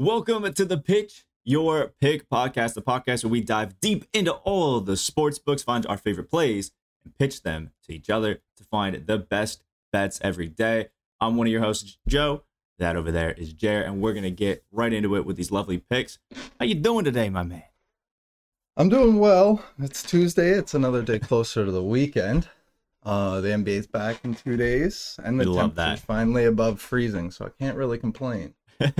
Welcome to the Pitch Your Pick podcast, the podcast where we dive deep into all the sports books, find our favorite plays, and pitch them to each other to find the best bets every day. I'm one of your hosts, Joe. That over there is Jared, and we're gonna get right into it with these lovely picks. How you doing today, my man? I'm doing well. It's Tuesday. It's another day closer to the weekend. Uh, the NBA's back in two days, and the temperature's finally above freezing, so I can't really complain.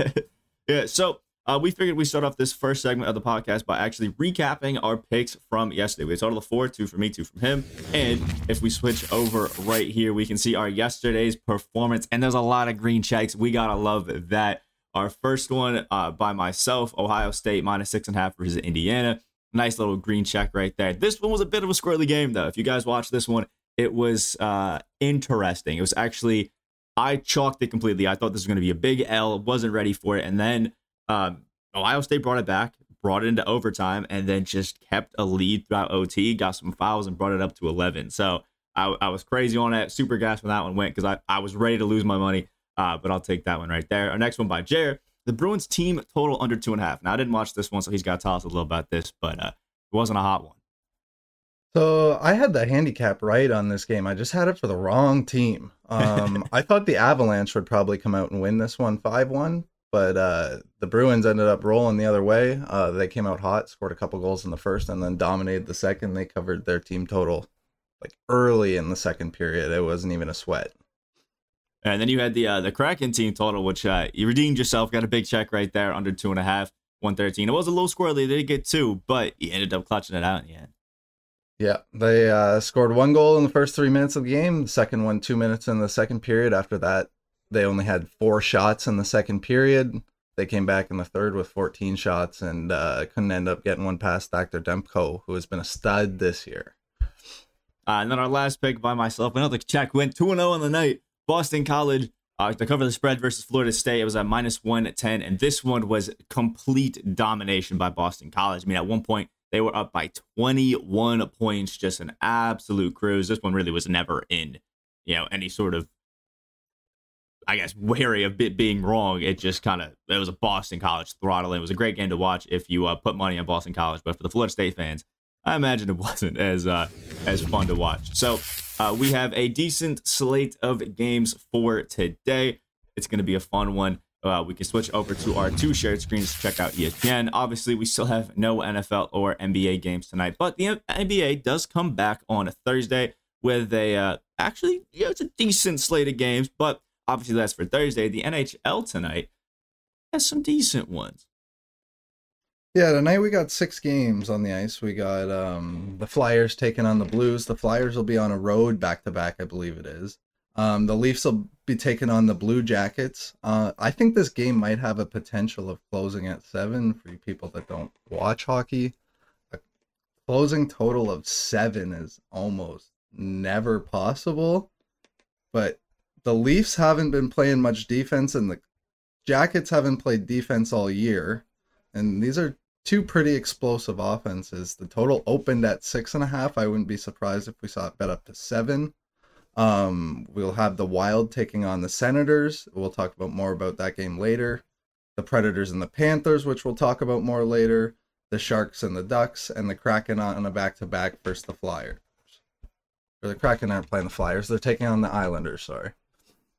yeah, so uh, we figured we start off this first segment of the podcast by actually recapping our picks from yesterday. We total of four, two for me, two from him. And if we switch over right here, we can see our yesterday's performance. And there's a lot of green checks. We gotta love that. Our first one uh, by myself, Ohio State minus six and a half versus Indiana. Nice little green check right there. This one was a bit of a squirrely game, though. If you guys watched this one, it was uh, interesting. It was actually I chalked it completely. I thought this was going to be a big L. Wasn't ready for it, and then um, Ohio State brought it back, brought it into overtime, and then just kept a lead throughout OT. Got some fouls and brought it up to eleven. So I, I was crazy on it. Super gas when that one went because I, I was ready to lose my money. Uh, but I'll take that one right there. Our next one by Jared. The Bruins team total under two and a half. Now I didn't watch this one, so he's got to tell us a little about this, but uh, it wasn't a hot one. So I had the handicap right on this game. I just had it for the wrong team. Um, I thought the Avalanche would probably come out and win this one 5-1, but uh, the Bruins ended up rolling the other way. Uh, they came out hot, scored a couple goals in the first, and then dominated the second. They covered their team total like early in the second period. It wasn't even a sweat. And then you had the uh, the Kraken team total, which uh, you redeemed yourself, got a big check right there, under two and a half, one thirteen. It was a low score, they did get two, but you ended up clutching it out in the end. Yeah, they uh, scored one goal in the first three minutes of the game. The second one, two minutes in the second period. After that, they only had four shots in the second period. They came back in the third with 14 shots and uh, couldn't end up getting one past Dr. Demko, who has been a stud this year. Uh, and then our last pick by myself, another check went two and zero on the night. Boston College uh, to cover the spread versus Florida State. It was at minus one ten, and this one was complete domination by Boston College. I mean, at one point they were up by twenty one points, just an absolute cruise. This one really was never in, you know, any sort of. I guess wary of it being wrong. It just kind of it was a Boston College throttle. It was a great game to watch if you uh, put money on Boston College. But for the Florida State fans, I imagine it wasn't as uh, as fun to watch. So uh, we have a decent slate of games for today. It's going to be a fun one. Uh, we can switch over to our two shared screens to check out ESPN. Obviously, we still have no NFL or NBA games tonight, but the NBA does come back on a Thursday with a uh, actually yeah, it's a decent slate of games, but obviously that's for Thursday. The NHL tonight has some decent ones. Yeah, tonight we got six games on the ice. We got um, the Flyers taking on the Blues. The Flyers will be on a road back to back, I believe it is. Um, the Leafs will be taking on the Blue Jackets. Uh, I think this game might have a potential of closing at seven for you people that don't watch hockey. A closing total of seven is almost never possible. But the Leafs haven't been playing much defense, and the Jackets haven't played defense all year. And these are two pretty explosive offenses. The total opened at six and a half. I wouldn't be surprised if we saw it bet up to seven. Um, we'll have the Wild taking on the Senators. We'll talk about more about that game later. The Predators and the Panthers, which we'll talk about more later. The Sharks and the Ducks, and the Kraken on a back to back versus the Flyers. Or the Kraken aren't playing the Flyers; they're taking on the Islanders. Sorry.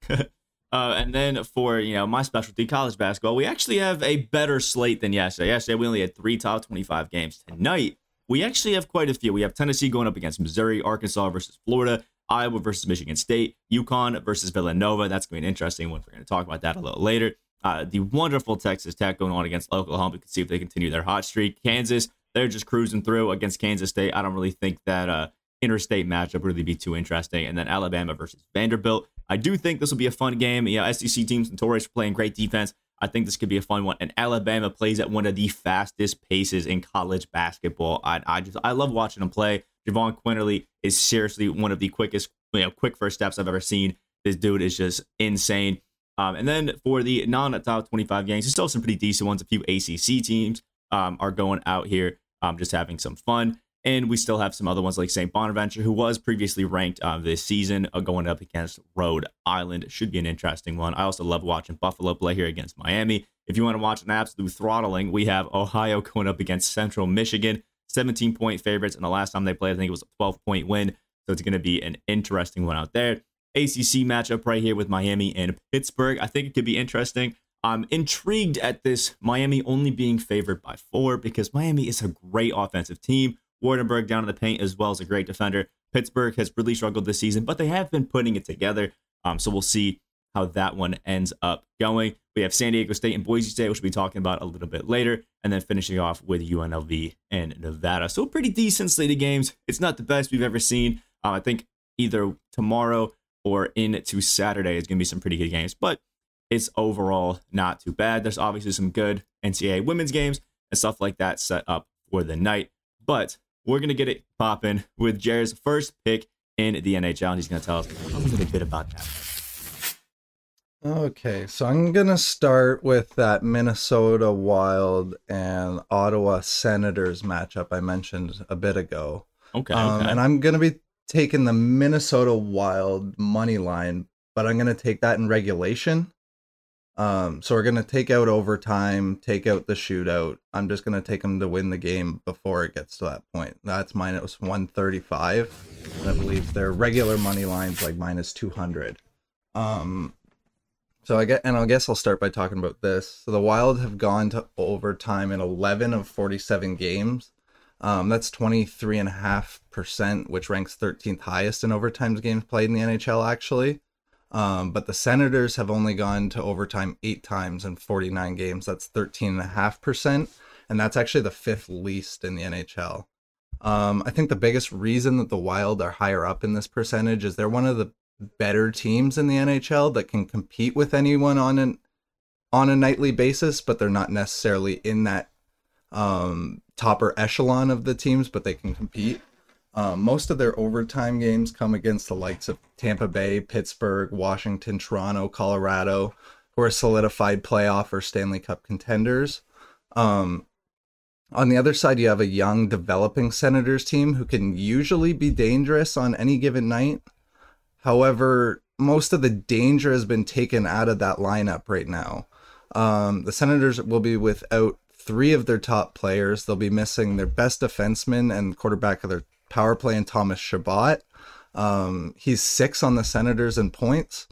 Uh, and then for you know my specialty, college basketball, we actually have a better slate than yesterday. Yesterday we only had three top twenty-five games. Tonight we actually have quite a few. We have Tennessee going up against Missouri, Arkansas versus Florida, Iowa versus Michigan State, UConn versus Villanova. That's going to be an interesting one. We're going to talk about that a little later. Uh, the wonderful Texas Tech going on against Oklahoma. We can see if they continue their hot streak. Kansas, they're just cruising through against Kansas State. I don't really think that uh, interstate matchup really be too interesting. And then Alabama versus Vanderbilt. I do think this will be a fun game. You know, SEC teams notorious for playing great defense. I think this could be a fun one. And Alabama plays at one of the fastest paces in college basketball. I, I just I love watching them play. Jahvon Quinerly is seriously one of the quickest, you know, quick first steps I've ever seen. This dude is just insane. Um, and then for the non-top 25 games, there's still some pretty decent ones. A few ACC teams um, are going out here, um, just having some fun. And we still have some other ones like St. Bonaventure, who was previously ranked uh, this season, uh, going up against Rhode Island. Should be an interesting one. I also love watching Buffalo play here against Miami. If you want to watch an absolute throttling, we have Ohio going up against Central Michigan, 17 point favorites. And the last time they played, I think it was a 12 point win. So it's going to be an interesting one out there. ACC matchup right here with Miami and Pittsburgh. I think it could be interesting. I'm intrigued at this Miami only being favored by four because Miami is a great offensive team. Waardenburg down in the paint as well as a great defender. Pittsburgh has really struggled this season, but they have been putting it together. Um, so we'll see how that one ends up going. We have San Diego State and Boise State, which we'll be talking about a little bit later, and then finishing off with UNLV and Nevada. So pretty decent slate of games. It's not the best we've ever seen. Um, I think either tomorrow or into Saturday is going to be some pretty good games, but it's overall not too bad. There's obviously some good NCAA women's games and stuff like that set up for the night, but we're going to get it popping with Jared's first pick in the NHL. And he's going to tell us a little bit about that. Okay, so I'm going to start with that Minnesota Wild and Ottawa Senators matchup I mentioned a bit ago. Okay. Um, okay. and I'm going to be taking the Minnesota Wild money line, but I'm going to take that in regulation. Um, so we're gonna take out overtime, take out the shootout. I'm just gonna take them to win the game before it gets to that point. That's minus 135. And I believe their regular money lines like minus 200. Um, so I get, and I guess I'll start by talking about this. So the Wild have gone to overtime in 11 of 47 games. Um, that's 23.5%, which ranks 13th highest in overtime games played in the NHL, actually. Um, but the Senators have only gone to overtime eight times in 49 games. That's 13.5%. And that's actually the fifth least in the NHL. Um, I think the biggest reason that the Wild are higher up in this percentage is they're one of the better teams in the NHL that can compete with anyone on an on a nightly basis, but they're not necessarily in that um, topper echelon of the teams, but they can compete. Um, most of their overtime games come against the likes of Tampa Bay, Pittsburgh, Washington, Toronto, Colorado, who are solidified playoff or Stanley Cup contenders. Um, on the other side, you have a young, developing Senators team who can usually be dangerous on any given night. However, most of the danger has been taken out of that lineup right now. Um, the Senators will be without three of their top players. They'll be missing their best defenseman and quarterback of their power play in Thomas Chabot. Um, he's six on the Senators in points.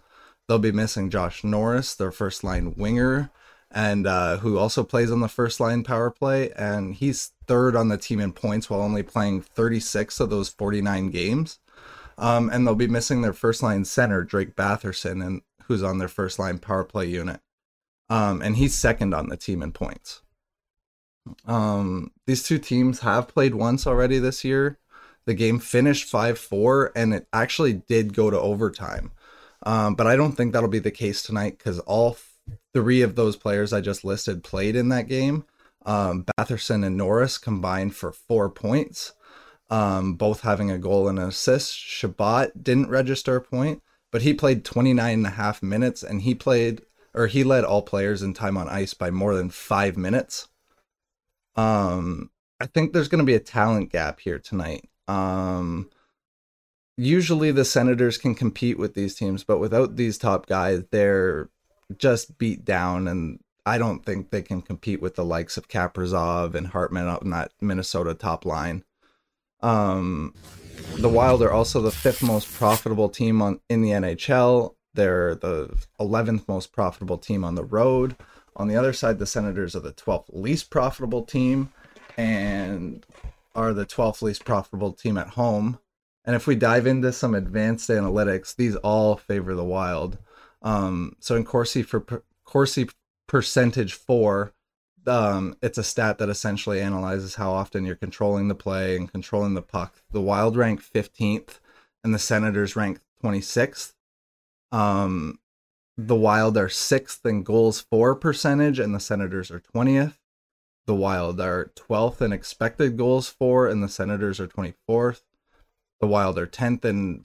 They'll be missing Josh Norris, their first line winger, and uh, who also plays on the first line power play. And he's third on the team in points while only playing 36 of those 49 games. Um, and they'll be missing their first line center, Drake Batherson, and who's on their first line power play unit. Um, and he's second on the team in points. Um, these two teams have played once already this year. The game finished 5 4, and it actually did go to overtime. Um, but I don't think that'll be the case tonight because all three of those players I just listed played in that game. Um, Batherson and Norris combined for four points, um, both having a goal and an assist. Chabot didn't register a point, but he played 29 and a half minutes and he played, or he led all players in time on ice by more than five minutes. Um, I think there's going to be a talent gap here tonight. Um, usually the Senators can compete with these teams, but without these top guys, they're just beat down, and I don't think they can compete with the likes of Kaprizov and Hartman on that Minnesota top line. Um, the Wild are also the fifth most profitable team on in the NHL. They're the 11th most profitable team on the road. On the other side, the Senators are the 12th least profitable team and are the 12th least profitable team at home. And if we dive into some advanced analytics, these all favor the Wild. Um, so in Corsi for Corsi percentage four, um, it's a stat that essentially analyzes how often you're controlling the play and controlling the puck. The Wild rank 15th, and the Senators rank 26th. Um, the Wild are sixth in goals for percentage, and the Senators are 20th. The Wild are 12th in expected goals for, and the Senators are 24th. The Wild are 10th in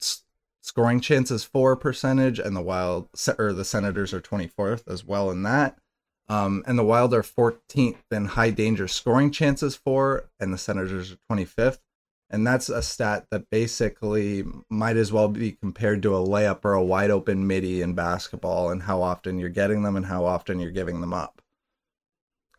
scoring chances for percentage, and the Wild or the Senators are 24th as well in that. Um, and the Wild are 14th in high danger scoring chances for, and the Senators are 25th. And that's a stat that basically might as well be compared to a layup or a wide open midi in basketball and how often you're getting them and how often you're giving them up.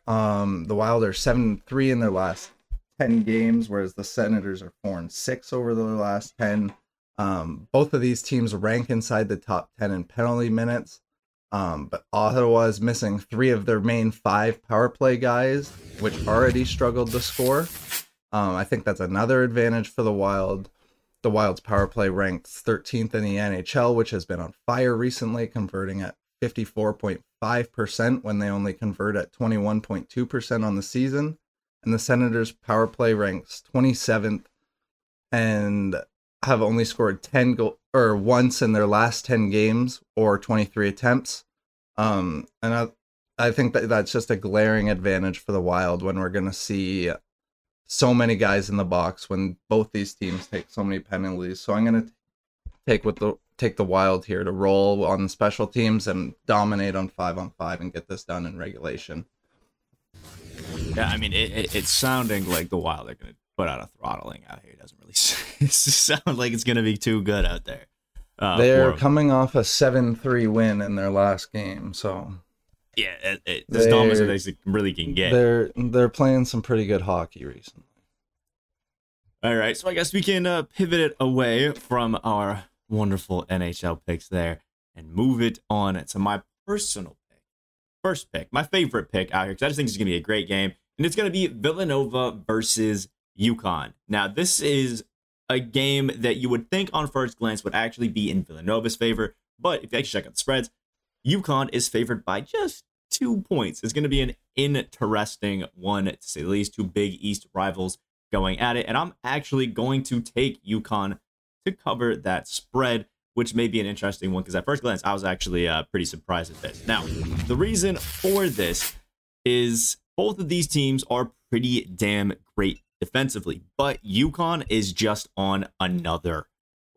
Um, the Wild are seven three in their last ten games, whereas the Senators are four and six over their last ten. Um, both of these teams rank inside the top ten in penalty minutes. Um, but Ottawa is missing three of their main five power play guys, which already struggled to score. Um, I think that's another advantage for the Wild. The Wild's power play ranked 13th in the NHL, which has been on fire recently, converting at 54.5% when they only convert at 21.2% on the season. And the Senators' power play ranks 27th and have only scored 10 goal or once in their last 10 games or 23 attempts. Um, and I, I think that that's just a glaring advantage for the Wild when we're going to see so many guys in the box when both these teams take so many penalties. So I'm going to take with the take the Wild here to roll on special teams and dominate on 5 on 5 and get this done in regulation. Yeah, I mean, it, it, it's sounding like the Wild are going to put out a throttling out here. It doesn't really sound like it's going to be too good out there. Uh, They're coming off a 7 3 win in their last game. So, yeah, it, it, as dominant as they really can get. They're, they're playing some pretty good hockey recently. All right. So, I guess we can uh, pivot it away from our wonderful NHL picks there and move it on to my personal pick. First pick, my favorite pick out here, because I just think it's going to be a great game. And it's going to be Villanova versus UConn. Now, this is a game that you would think on first glance would actually be in Villanova's favor, but if you actually check out the spreads, UConn is favored by just two points. It's going to be an interesting one, to say the least. Two big East rivals going at it, and I'm actually going to take UConn to cover that spread, which may be an interesting one because at first glance, I was actually uh, pretty surprised at this. Now, the reason for this is both of these teams are pretty damn great defensively, but UConn is just on another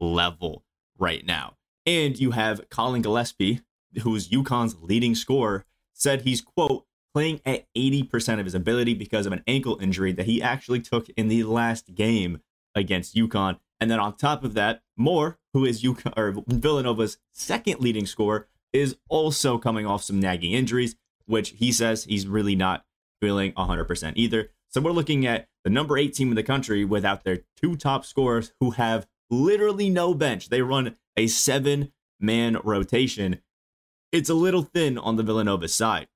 level right now. And you have Collin Gillespie, who's UConn's leading scorer, said he's, quote, playing at 80% of his ability because of an ankle injury that he actually took in the last game against UConn. And then on top of that, Moore, who is UConn, or Villanova's second leading scorer, is also coming off some nagging injuries, which he says he's really not feeling 100% either. So we're looking at the number eight team in the country without their two top scorers who have literally no bench. They run a seven man rotation. It's a little thin on the Villanova side.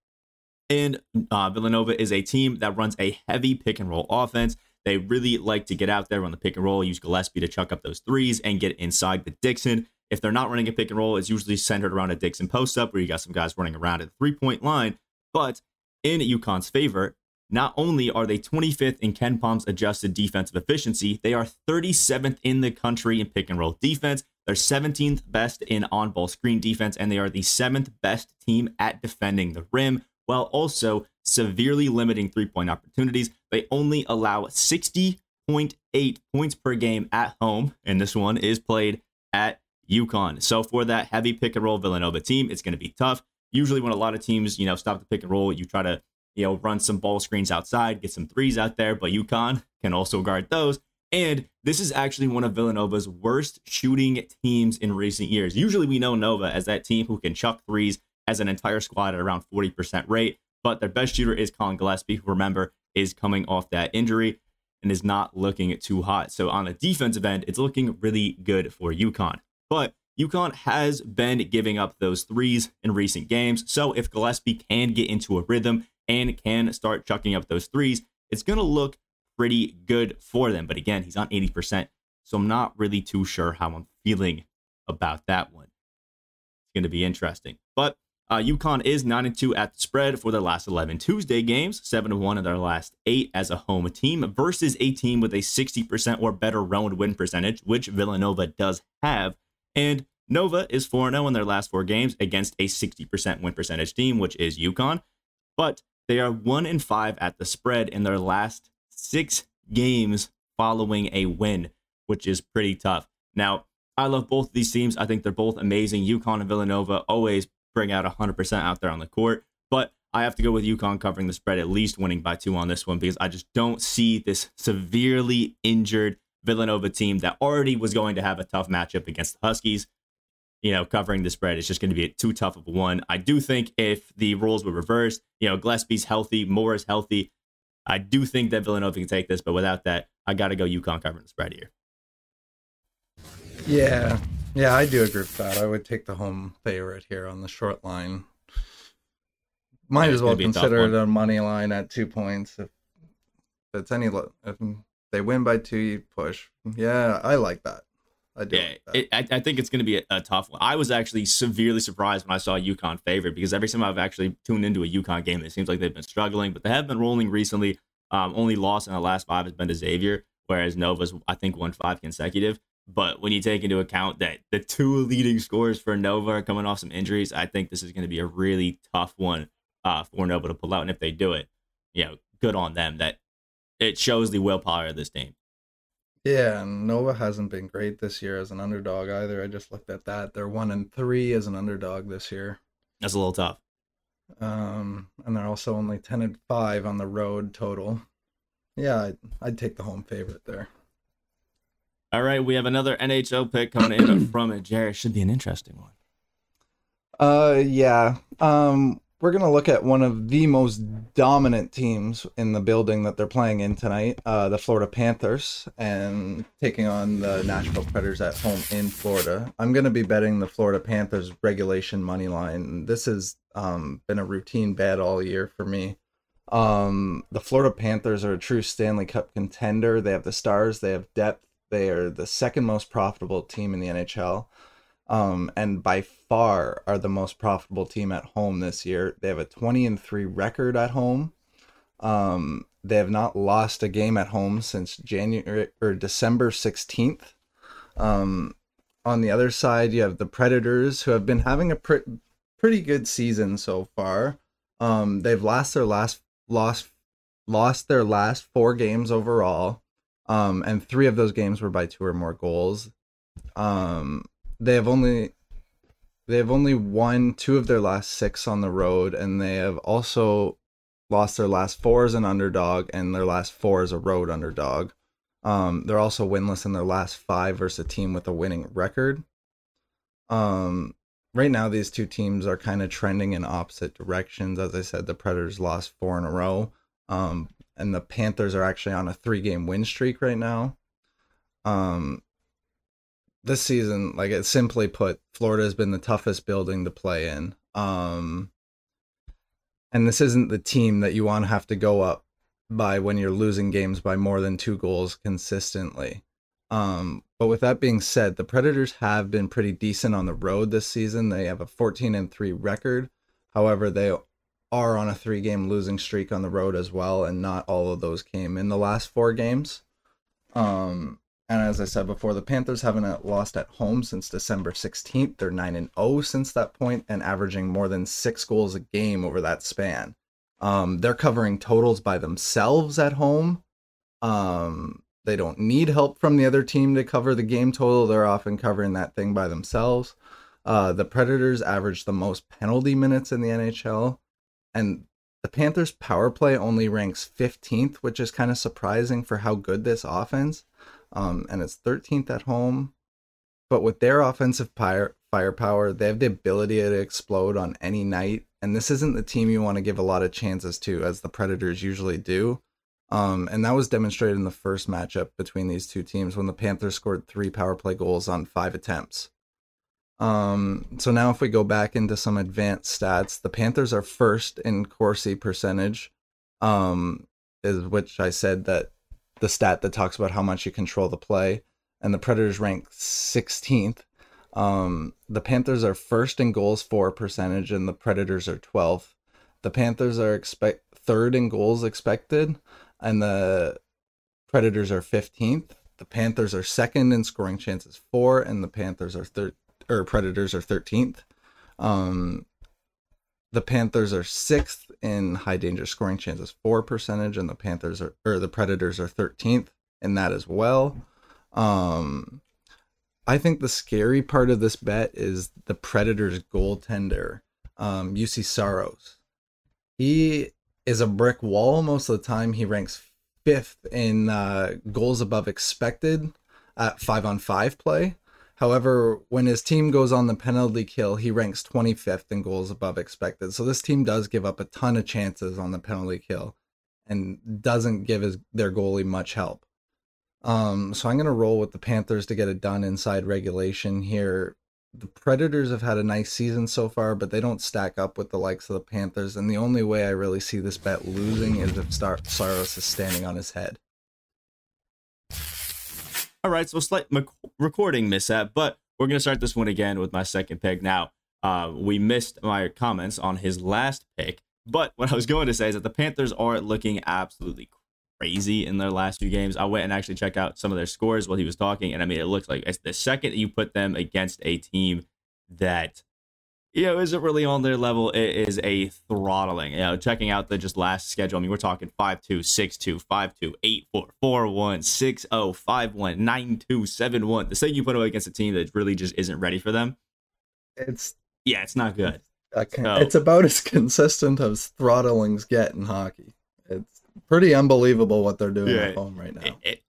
And uh, Villanova is a team that runs a heavy pick and roll offense. They really like to get out there on the pick and roll, use Gillespie to chuck up those threes and get inside the Dixon. If they're not running a pick and roll, it's usually centered around a Dixon post up where you got some guys running around at the three point line. But in UConn's favor, not only are they 25th in KenPom's adjusted defensive efficiency, they are 37th in the country in pick and roll defense. They're 17th best in on ball screen defense, and they are the seventh best team at defending the rim, while also severely limiting three point opportunities. They only allow 60.8 points per game at home, and this one is played at UConn. So for that heavy pick and roll Villanova team, it's going to be tough. Usually, when a lot of teams, you know, stop the pick and roll, you try to you know, run some ball screens outside, get some threes out there, but UConn can also guard those. And this is actually one of Villanova's worst shooting teams in recent years. Usually we know Nova as that team who can chuck threes as an entire squad at around 40% rate, but their best shooter is Collin Gillespie, who remember is coming off that injury and is not looking too hot. So on the defensive end, it's looking really good for UConn. But UConn has been giving up those threes in recent games. So if Gillespie can get into a rhythm and can start chucking up those threes, it's going to look pretty good for them. But again, he's on 80%. So I'm not really too sure how I'm feeling about that one. It's going to be interesting. But uh, UConn is 9 and 2 at the spread for their last 11 Tuesday games, 7 and 1 in their last 8 as a home team versus a team with a 60% or better round win percentage, which Villanova does have. And Nova is 4 0 in their last four games against a 60% win percentage team, which is UConn. But they are one in five at the spread in their last six games following a win, which is pretty tough. Now, I love both of these teams. I think they're both amazing. UConn and Villanova always bring out 100% out there on the court, but I have to go with UConn covering the spread, at least winning by two on this one, because I just don't see this severely injured Villanova team that already was going to have a tough matchup against the Huskies. You know, covering the spread is just going to be too tough of a one. I do think if the roles were reversed, you know, Gillespie's healthy, Moore is healthy, I do think that Villanova can take this, but without that, I got to go UConn covering the spread here. Yeah, yeah, I do agree with that. I would take the home favorite here on the short line. Might Yeah, as well consider it a money line at two points. If it's any, if they win by two, you push. Yeah, I like that. I do. Yeah, it, I, I think it's going to be a, a tough one. I was actually severely surprised when I saw UConn favorite because every time I've actually tuned into a UConn game, it seems like they've been struggling, but they have been rolling recently. Um, only loss in the last five has been to Xavier, whereas Nova's I think won five consecutive. But when you take into account that the two leading scores for Nova are coming off some injuries, I think this is going to be a really tough one uh, for Nova to pull out. And if they do it, you know, good on them. That it shows the willpower of this team. Yeah, and Nova hasn't been great this year as an underdog either. I just looked at that. They're one and three as an underdog this year. That's a little tough. Um, and they're also only ten and five on the road total. Yeah, I'd, I'd take the home favorite there. All right, we have another NHL pick coming in from it. Jared. Should be an interesting one. Uh, yeah. Um, we're gonna look at one of the most dominant teams in the building that they're playing in tonight, uh, the Florida Panthers, and taking on the Nashville Predators at home in Florida. I'm gonna be betting the Florida Panthers regulation money line. This has um been a routine bet all year for me. Um, the Florida Panthers are a true Stanley Cup contender. They have the stars, they have depth. They are the second most profitable team in the NHL um, and by far are the most profitable team at home this year. They have a 20 and 3 record at home. Um, they have not lost a game at home since January or December 16th. Um, on the other side, you have the Predators, who have been having a pre- pretty good season so far. Um, they've lost their last lost lost their last four games overall, um, and three of those games were by two or more goals. Um, they have only they have only won two of their last six on the road, and they have also lost their last four as an underdog and their last four as a road underdog. Um, they're also winless in their last five versus a team with a winning record. Um, right now, these two teams are kind of trending in opposite directions. As I said, the Predators lost four in a row, um, and the Panthers are actually on a three-game win streak right now. Um, this season, like it simply put, Florida has been the toughest building to play in. Um, and this isn't the team that you want to have to go up by when you're losing games by more than two goals consistently. Um, but with that being said, the Predators have been pretty decent on the road this season. They have a 14 and 3 record. However, they are on a three game losing streak on the road as well, and not all of those came in the last four games. Um, and as I said before, the Panthers haven't lost at home since December 16th. They're 9 and 0 since that point and averaging more than 6 goals a game over that span. Um, they're covering totals by themselves at home. Um, they don't need help from the other team to cover the game total. They're often covering that thing by themselves. Uh, the Predators average the most penalty minutes in the NHL, and the Panthers' power play only ranks 15th, which is kind of surprising for how good this offense um, and it's 13th at home. But with their offensive fire, firepower, they have the ability to explode on any night. And this isn't the team you want to give a lot of chances to, as the Predators usually do. Um, and that was demonstrated in the first matchup between these two teams when the Panthers scored three power play goals on five attempts. Um, so now if we go back into some advanced stats, the Panthers are first in Corsi percentage, um, is which I said that the stat that talks about how much you control the play, and the Predators rank 16th. Um, the Panthers are first in goals for percentage, and the Predators are 12th. The Panthers are expect third in goals expected, and the Predators are 15th. The Panthers are second in scoring chances for, and the Panthers are third or Predators are 13th. Um, the Panthers are sixth in high danger scoring chances for percentage, and the Panthers are or the Predators are 13th in that as well. Um, I think the scary part of this bet is the Predators goaltender, um, Juuse Saros. He is a brick wall most of the time. He ranks fifth in uh, goals above expected at five on five play. However, when his team goes on the penalty kill, he ranks 25th in goals above expected. So this team does give up a ton of chances on the penalty kill and doesn't give his, their goalie much help. Um, so I'm going to roll with the Panthers to get it done inside regulation here. The Predators have had a nice season so far, but they don't stack up with the likes of the Panthers. And the only way I really see this bet losing is if Star- Saros is standing on his head. All right, so slight m- recording mishap, but we're going to start this one again with my second pick. Now, uh, we missed my comments on his last pick, but what I was going to say is that the Panthers are looking absolutely crazy in their last few games. I went and actually checked out some of their scores while he was talking, and I mean, it looks like the second you put them against a team that you know, isn't really on their level. It is a throttling. You know, checking out the just last schedule. I mean, we're talking 5 2, 6 2, 5 2, 8 4, 4 1, 6 0, 5 1, 9 2, 7 1. The thing you put them against a team that really just isn't ready for them, it's yeah, it's not good. So, it's about as consistent as throttlings get in hockey. It's pretty unbelievable what they're doing yeah, at home right now. It, it,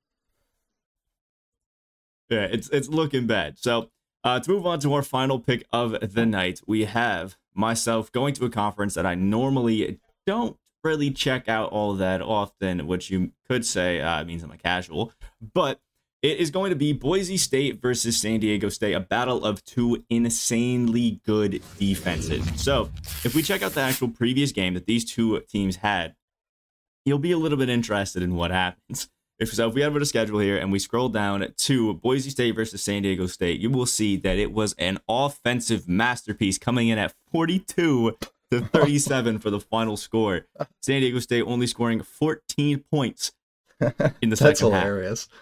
yeah, it's it's looking bad. So uh, to move on to our final pick of the night, we have myself going to a conference that I normally don't really check out all that often, which you could say uh, means I'm a casual, but it is going to be Boise State versus San Diego State, a battle of two insanely good defenses. So, if we check out the actual previous game that these two teams had, you'll be a little bit interested in what happens. If so, if we have a schedule here and we scroll down to Boise State versus San Diego State, you will see that it was an offensive masterpiece coming in at 42 to 37 for the final score. San Diego State only scoring 14 points in the That's second hilarious. half.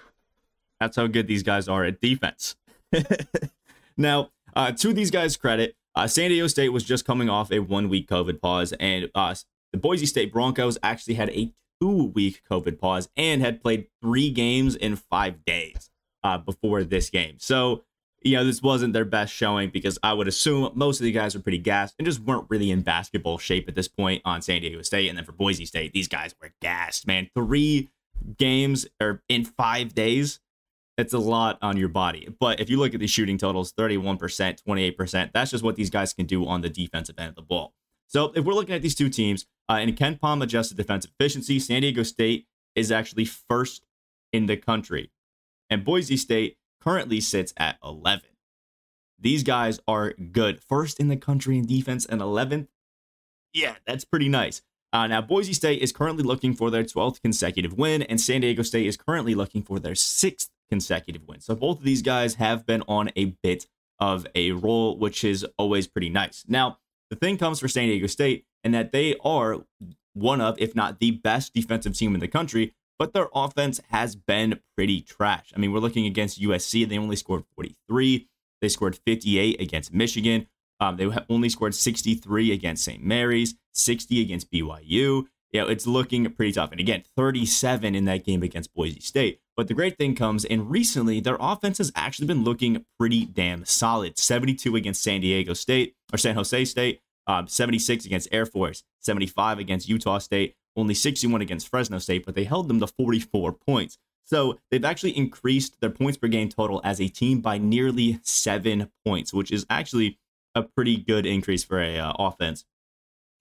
That's how good these guys are at defense. now, uh, to these guys' credit, uh, San Diego State was just coming off a one week COVID pause, and uh, the Boise State Broncos actually had a two week COVID pause and had played three games in five days uh, before this game. So, you know, this wasn't their best showing because I would assume most of the guys were pretty gassed and just weren't really in basketball shape at this point on San Diego State. And then for Boise State, these guys were gassed, man. Three games or in five days. It's a lot on your body. But if you look at the shooting totals 31%, 28%, that's just what these guys can do on the defensive end of the ball. So if we're looking at these two teams, uh, Ken KenPom adjusted defensive efficiency, San Diego State is actually first in the country, and Boise State currently sits at 11. These guys are good. First in the country in defense and 11th. Yeah, that's pretty nice. Uh, now, Boise State is currently looking for their 12th consecutive win, and San Diego State is currently looking for their sixth consecutive win. So both of these guys have been on a bit of a roll, which is always pretty nice. Now, the thing comes for San Diego State and that they are one of, if not the best defensive team in the country, but their offense has been pretty trash. I mean, we're looking against USC, they only scored 43. They scored 58 against Michigan. Um, they only scored 63 against St. Mary's, 60 against BYU. You know, it's looking pretty tough. And again, 37 in that game against Boise State. But the great thing comes, and recently their offense has actually been looking pretty damn solid. 72 against San Diego State or San Jose State, um, 76 against Air Force, 75 against Utah State, only 61 against Fresno State, but they held them to 44 points. So they've actually increased their points per game total as a team by nearly seven points, which is actually a pretty good increase for a uh, offense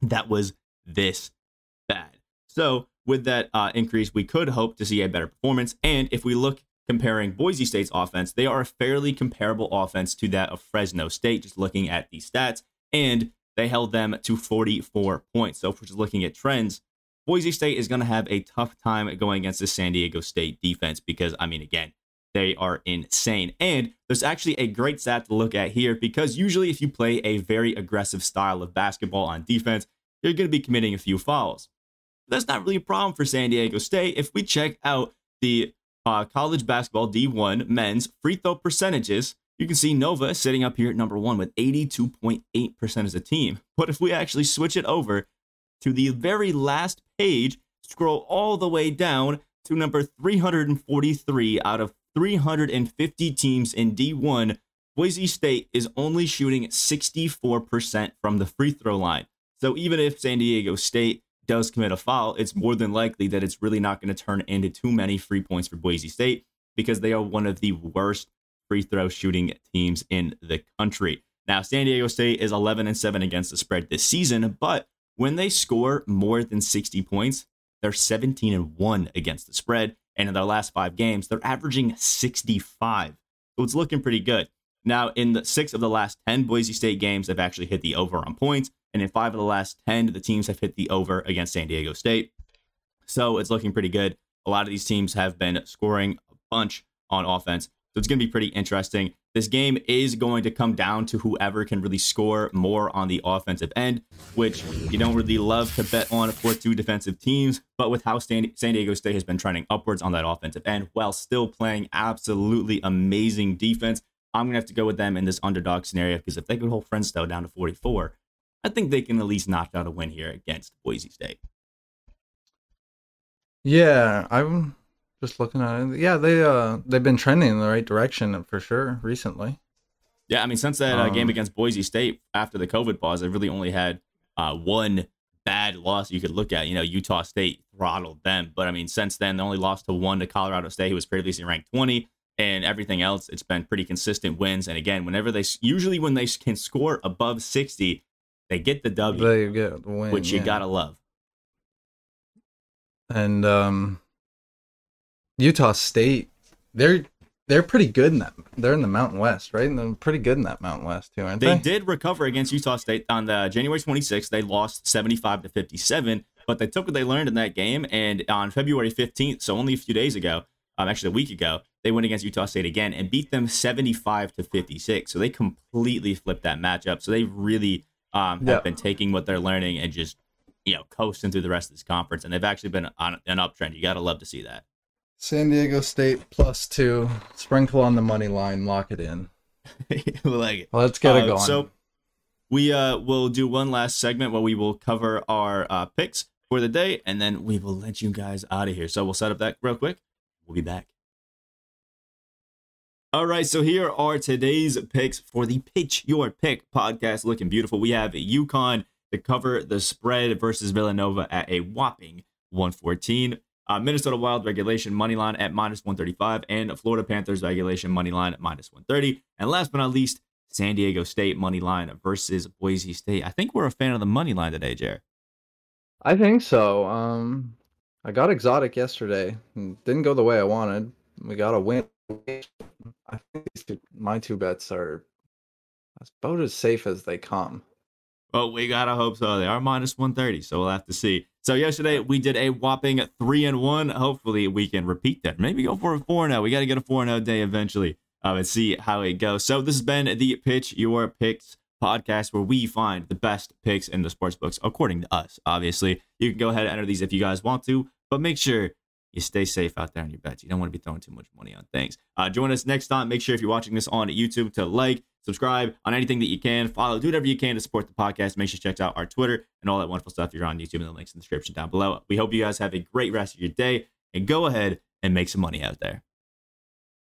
that was this bad. So with that uh, increase, we could hope to see a better performance. And if we look comparing Boise State's offense, they are a fairly comparable offense to that of Fresno State, just looking at the stats. And they held them to 44 points. So if we're just looking at trends, Boise State is going to have a tough time going against the San Diego State defense because, I mean, again, they are insane. And there's actually a great stat to look at here because usually if you play a very aggressive style of basketball on defense, you're going to be committing a few fouls. That's not really a problem for San Diego State. If we check out the uh, college basketball D1 men's free throw percentages, you can see Nova sitting up here at number one with 82.8% as a team. But if we actually switch it over to the very last page, scroll all the way down to number 343 out of 350 teams in D1, Boise State is only shooting 64% from the free throw line. So even if San Diego State does commit a foul, it's more than likely that it's really not going to turn into too many free points for Boise State because they are one of the worst free throw shooting teams in the country. Now, San Diego State is 11 and 7 against the spread this season, but when they score more than 60 points, they're 17 and 1 against the spread. And in their last five games, they're averaging 65. So it's looking pretty good. Now, in the six of the last 10 Boise State games, they've actually hit the over on points. And in five of the last 10, the teams have hit the over against San Diego State. So it's looking pretty good. A lot of these teams have been scoring a bunch on offense. So it's going to be pretty interesting. This game is going to come down to whoever can really score more on the offensive end, which you don't really love to bet on for two defensive teams. But with how San Diego State has been trending upwards on that offensive end while still playing absolutely amazing defense, I'm going to have to go with them in this underdog scenario because if they could hold Fresno down to 44, I think they can at least knock out a win here against Boise State. Yeah, I'm just looking at it. Yeah, they uh they've been trending in the right direction for sure recently. Yeah, I mean since that uh, um, game against Boise State after the COVID pause, they really only had uh, one bad loss you could look at. You know, Utah State throttled them, but I mean since then they only lost to one to Colorado State, who was previously ranked 20, and everything else it's been pretty consistent wins. And again, whenever they usually when they can score above 60, they get the W. They get the win, which you gotta love. And um Utah State, they're they're pretty good in that. They're in the Mountain West, right? And they're pretty good in that Mountain West too, aren't they? They did recover against Utah State on the January 26th. They lost 75 to 57, but they took what they learned in that game. And on February 15th, so only a few days ago, um, actually a week ago, they went against Utah State again and beat them 75 to 56. So they completely flipped that matchup. So they really um, have yep. been taking what they're learning and just you know coasting through the rest of this conference. And they've actually been on an uptrend. You got to love to see that. San Diego State plus two. Sprinkle on the money line. Lock it in. like it. Let's get it uh, going. So we uh will do one last segment where we will cover our uh, picks for the day, and then we will let you guys out of here. So we'll set up that real quick. We'll be back. All right, so here are today's picks for the Pitch Your Pick podcast. Looking beautiful. We have UConn to cover the spread versus Villanova at a whopping 114. Uh, Minnesota Wild regulation money line at minus 135 and Florida Panthers regulation money line at minus 130. And last but not least, San Diego State money line versus Boise State. I think we're a fan of the money line today, Jared. I think so. Um, I got exotic yesterday. Didn't go the way I wanted. We got a win. I think two, my two bets are about as safe as they come. Well, we gotta hope so. They are minus 130, so we'll have to see. So yesterday we did a whopping three and one. Hopefully we can repeat that. Maybe go for a four and now. We got to get a four and now day eventually um, and see how it goes. So this has been the Pitch Your Picks podcast where we find the best picks in the sports books according to us. Obviously, you can go ahead and enter these if you guys want to, but make sure you stay safe out there on your bets. You don't want to be throwing too much money on things. Uh, join us next time. Make sure if you're watching this on YouTube to like, subscribe on anything that you can, follow, do whatever you can to support the podcast. Make sure you check out our Twitter and all that wonderful stuff. You're on YouTube and the links in the description down below. We hope you guys have a great rest of your day and go ahead and make some money out there.